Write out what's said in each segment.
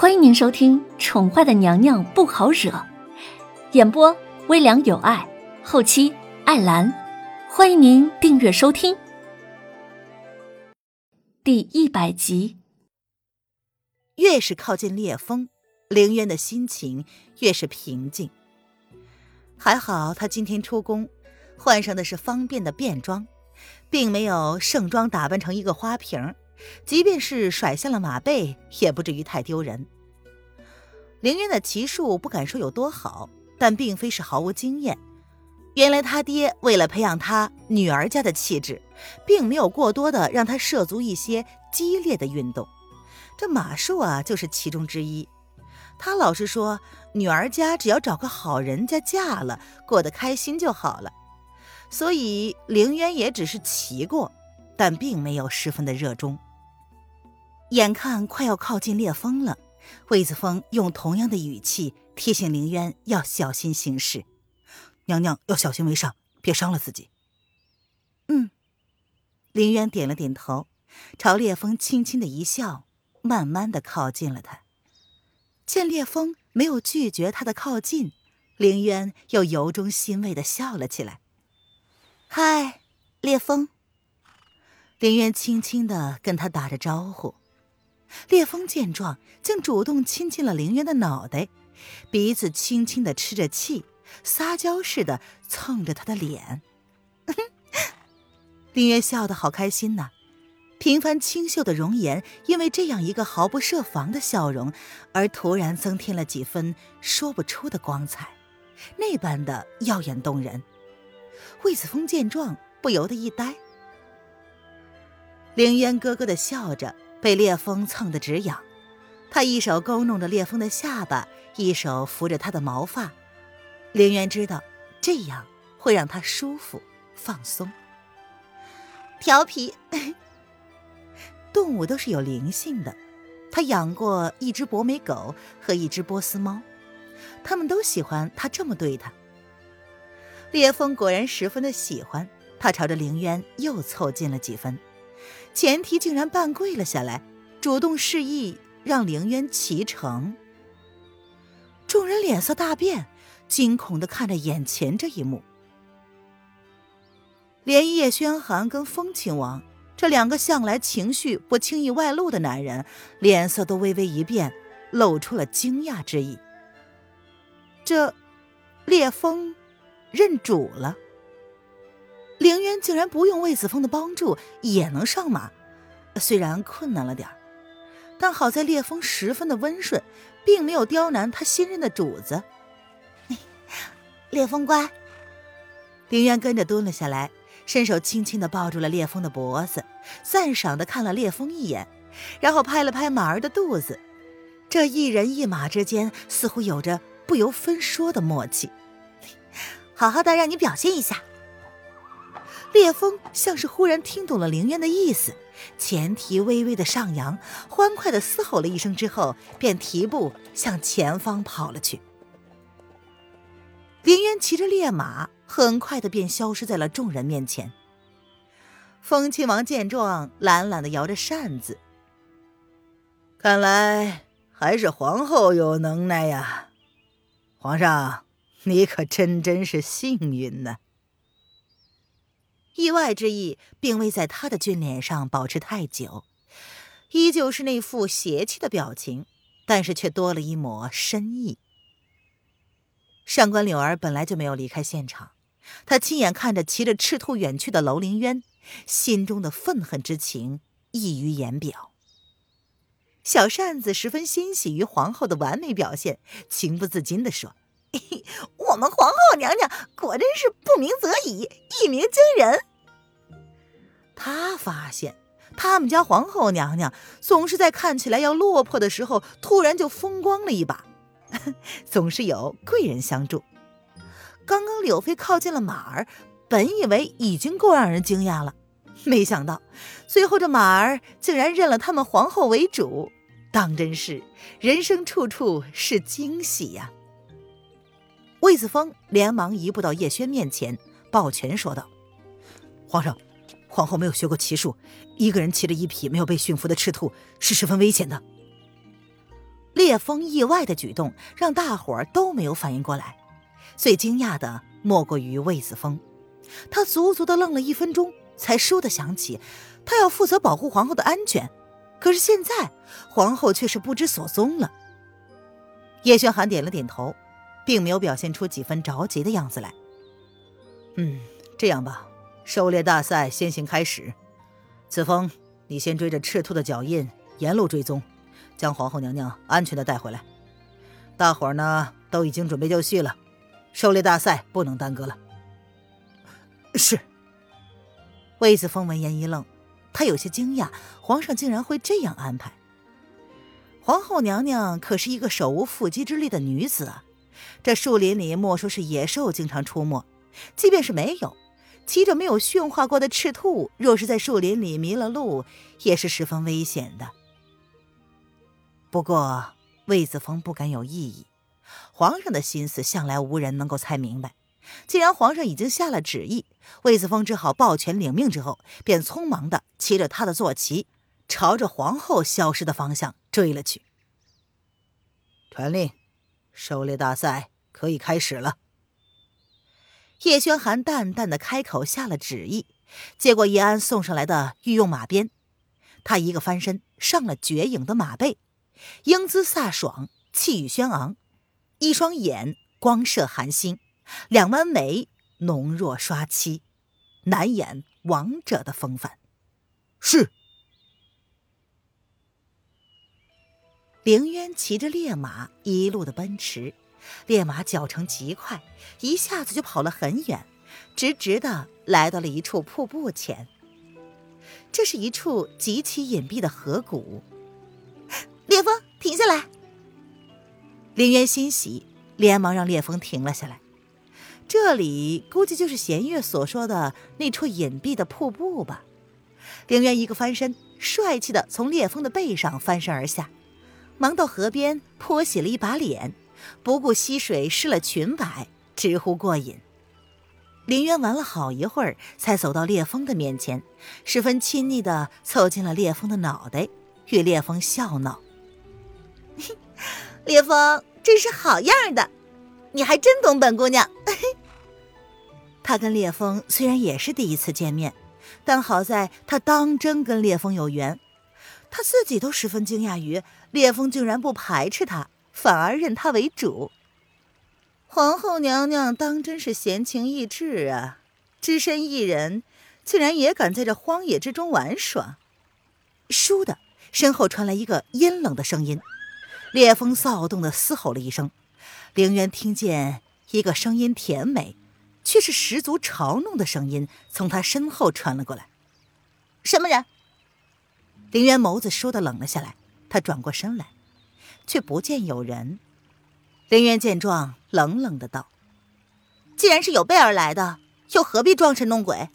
欢迎您收听《宠坏的娘娘不好惹》，演播微凉有爱，后期艾兰。欢迎您订阅收听。第一百集。越是靠近烈风，凌渊的心情越是平静。还好他今天出宫，换上的是方便的便装，并没有盛装打扮成一个花瓶儿。即便是甩下了马背，也不至于太丢人。凌渊的骑术不敢说有多好，但并非是毫无经验。原来他爹为了培养他女儿家的气质，并没有过多的让他涉足一些激烈的运动。这马术啊，就是其中之一。他老是说，女儿家只要找个好人家嫁了，过得开心就好了。所以凌渊也只是骑过，但并没有十分的热衷。眼看快要靠近烈风了，魏子峰用同样的语气提醒凌渊要小心行事：“娘娘要小心为上，别伤了自己。”嗯，凌渊点了点头，朝烈风轻轻的一笑，慢慢的靠近了他。见烈风没有拒绝他的靠近，凌渊又由衷欣慰的笑了起来：“嗨，烈风。”凌渊轻轻的跟他打着招呼。烈风见状，竟主动亲近了凌渊的脑袋，鼻子轻轻的吃着气，撒娇似的蹭着他的脸。凌渊笑得好开心呐，平凡清秀的容颜，因为这样一个毫不设防的笑容，而突然增添了几分说不出的光彩，那般的耀眼动人。魏子峰见状，不由得一呆。凌渊咯咯的笑着。被烈风蹭得直痒，他一手勾弄着烈风的下巴，一手扶着他的毛发。凌渊知道这样会让他舒服放松。调皮，动物都是有灵性的。他养过一只博美狗和一只波斯猫，他们都喜欢他这么对他。烈风果然十分的喜欢他，朝着凌渊又凑近了几分。前提竟然半跪了下来，主动示意让凌渊骑乘。众人脸色大变，惊恐的看着眼前这一幕。连叶轩寒跟风亲王这两个向来情绪不轻易外露的男人，脸色都微微一变，露出了惊讶之意。这，烈风认主了。凌渊竟然不用魏子峰的帮助也能上马，虽然困难了点但好在烈风十分的温顺，并没有刁难他新任的主子。烈风乖。凌渊跟着蹲了下来，伸手轻轻的抱住了烈风的脖子，赞赏的看了烈风一眼，然后拍了拍马儿的肚子。这一人一马之间似乎有着不由分说的默契。好好的让你表现一下。烈风像是忽然听懂了凌渊的意思，前蹄微微的上扬，欢快的嘶吼了一声之后，便提步向前方跑了去。凌渊骑着烈马，很快的便消失在了众人面前。风亲王见状，懒懒的摇着扇子，看来还是皇后有能耐呀。皇上，你可真真是幸运呢。意外之意并未在他的俊脸上保持太久，依旧是那副邪气的表情，但是却多了一抹深意。上官柳儿本来就没有离开现场，她亲眼看着骑着赤兔远去的楼凌渊，心中的愤恨之情溢于言表。小扇子十分欣喜于皇后的完美表现，情不自禁地说：“我们皇后娘娘果真是不鸣则已，一鸣惊人。”他发现，他们家皇后娘娘总是在看起来要落魄的时候，突然就风光了一把，总是有贵人相助。刚刚柳妃靠近了马儿，本以为已经够让人惊讶了，没想到最后这马儿竟然认了他们皇后为主，当真是人生处处是惊喜呀！魏子峰连忙移步到叶轩面前，抱拳说道：“皇上。”皇后没有学过骑术，一个人骑着一匹没有被驯服的赤兔是十分危险的。烈风意外的举动让大伙儿都没有反应过来，最惊讶的莫过于魏子峰，他足足的愣了一分钟，才倏地想起，他要负责保护皇后的安全，可是现在皇后却是不知所踪了。叶轩寒点了点头，并没有表现出几分着急的样子来。嗯，这样吧，狩猎大赛先行开始，子枫，你先追着赤兔的脚印，沿路追踪。将皇后娘娘安全的带回来，大伙儿呢都已经准备就绪了，狩猎大赛不能耽搁了。是。魏子峰闻言一愣，他有些惊讶，皇上竟然会这样安排。皇后娘娘可是一个手无缚鸡之力的女子啊，这树林里莫说是野兽经常出没，即便是没有，骑着没有驯化过的赤兔，若是在树林里迷了路，也是十分危险的。不过，魏子峰不敢有异议。皇上的心思向来无人能够猜明白。既然皇上已经下了旨意，魏子峰只好抱拳领命。之后，便匆忙的骑着他的坐骑，朝着皇后消失的方向追了去。传令，狩猎大赛可以开始了。叶轩寒淡淡的开口下了旨意，接过叶安送上来的御用马鞭，他一个翻身上了绝影的马背。英姿飒爽，气宇轩昂，一双眼光射寒星，两弯眉浓若刷漆，难掩王者的风范。是。凌渊骑着烈马一路的奔驰，烈马脚程极快，一下子就跑了很远，直直的来到了一处瀑布前。这是一处极其隐蔽的河谷。烈风，停下来！凌渊欣喜，连忙让烈风停了下来。这里估计就是弦月所说的那处隐蔽的瀑布吧。凌渊一个翻身，帅气的从烈风的背上翻身而下，忙到河边泼洗了一把脸，不顾溪水湿了裙摆，直呼过瘾。林渊玩了好一会儿，才走到烈风的面前，十分亲昵的凑近了烈风的脑袋，与烈风笑闹。烈风真是好样的，你还真懂本姑娘。他跟烈风虽然也是第一次见面，但好在他当真跟烈风有缘。他自己都十分惊讶于烈风竟然不排斥他，反而认他为主。皇后娘娘当真是闲情逸致啊，只身一人，竟然也敢在这荒野之中玩耍。倏的，身后传来一个阴冷的声音。烈风躁动的嘶吼了一声，凌渊听见一个声音甜美，却是十足嘲弄的声音从他身后传了过来。什么人？凌渊眸子倏地冷了下来，他转过身来，却不见有人。凌渊见状，冷冷的道：“既然是有备而来的，又何必装神弄鬼？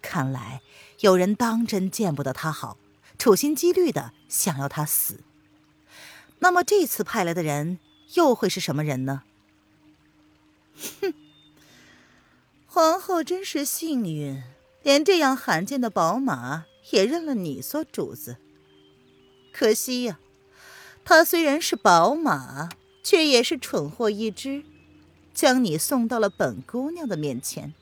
看来有人当真见不得他好，处心积虑的想要他死。”那么这次派来的人又会是什么人呢？哼，皇后真是幸运，连这样罕见的宝马也认了你做主子。可惜呀，他虽然是宝马，却也是蠢货一只，将你送到了本姑娘的面前。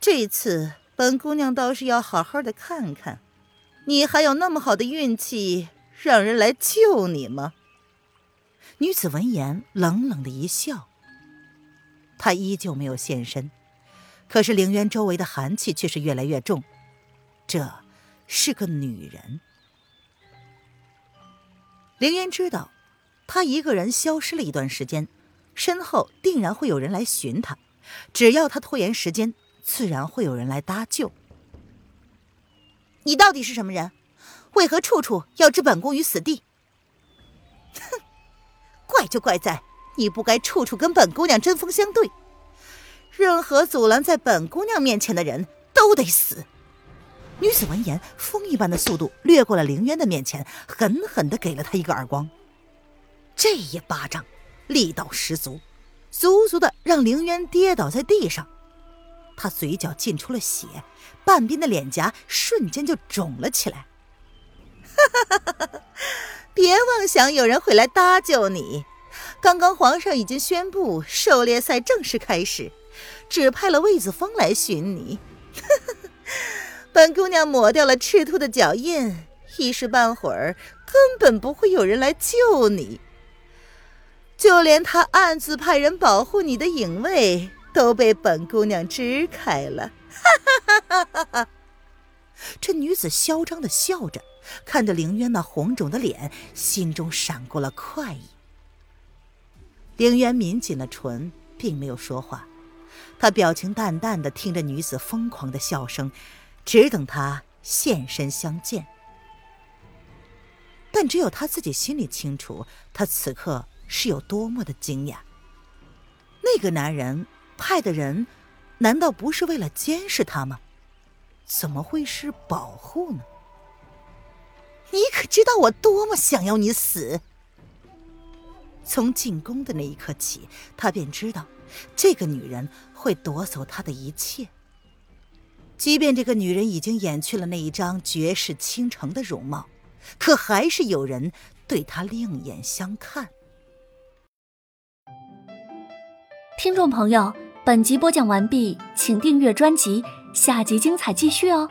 这次本姑娘倒是要好好的看看，你还有那么好的运气。让人来救你吗？女子闻言，冷冷的一笑。她依旧没有现身，可是凌渊周围的寒气却是越来越重。这是个女人。凌渊知道，他一个人消失了一段时间，身后定然会有人来寻他。只要他拖延时间，自然会有人来搭救。你到底是什么人？为何处处要置本宫于死地？哼，怪就怪在你不该处处跟本姑娘针锋相对。任何阻拦在本姑娘面前的人都得死。女子闻言，风一般的速度掠过了凌渊的面前，狠狠的给了他一个耳光。这一巴掌力道十足，足足的让凌渊跌倒在地上。他嘴角浸出了血，半边的脸颊瞬间就肿了起来。别妄想有人会来搭救你。刚刚皇上已经宣布狩猎赛正式开始，只派了魏子峰来寻你。本姑娘抹掉了赤兔的脚印，一时半会儿根本不会有人来救你。就连他暗自派人保护你的影卫都被本姑娘支开了。哈哈哈哈哈哈！这女子嚣张的笑着，看着凌渊那红肿的脸，心中闪过了快意。凌渊抿紧了唇，并没有说话，他表情淡淡的听着女子疯狂的笑声，只等他现身相见。但只有他自己心里清楚，他此刻是有多么的惊讶。那个男人派的人，难道不是为了监视他吗？怎么会是保护呢？你可知道我多么想要你死？从进宫的那一刻起，他便知道这个女人会夺走他的一切。即便这个女人已经掩去了那一张绝世倾城的容貌，可还是有人对她另眼相看。听众朋友，本集播讲完毕，请订阅专辑，下集精彩继续哦。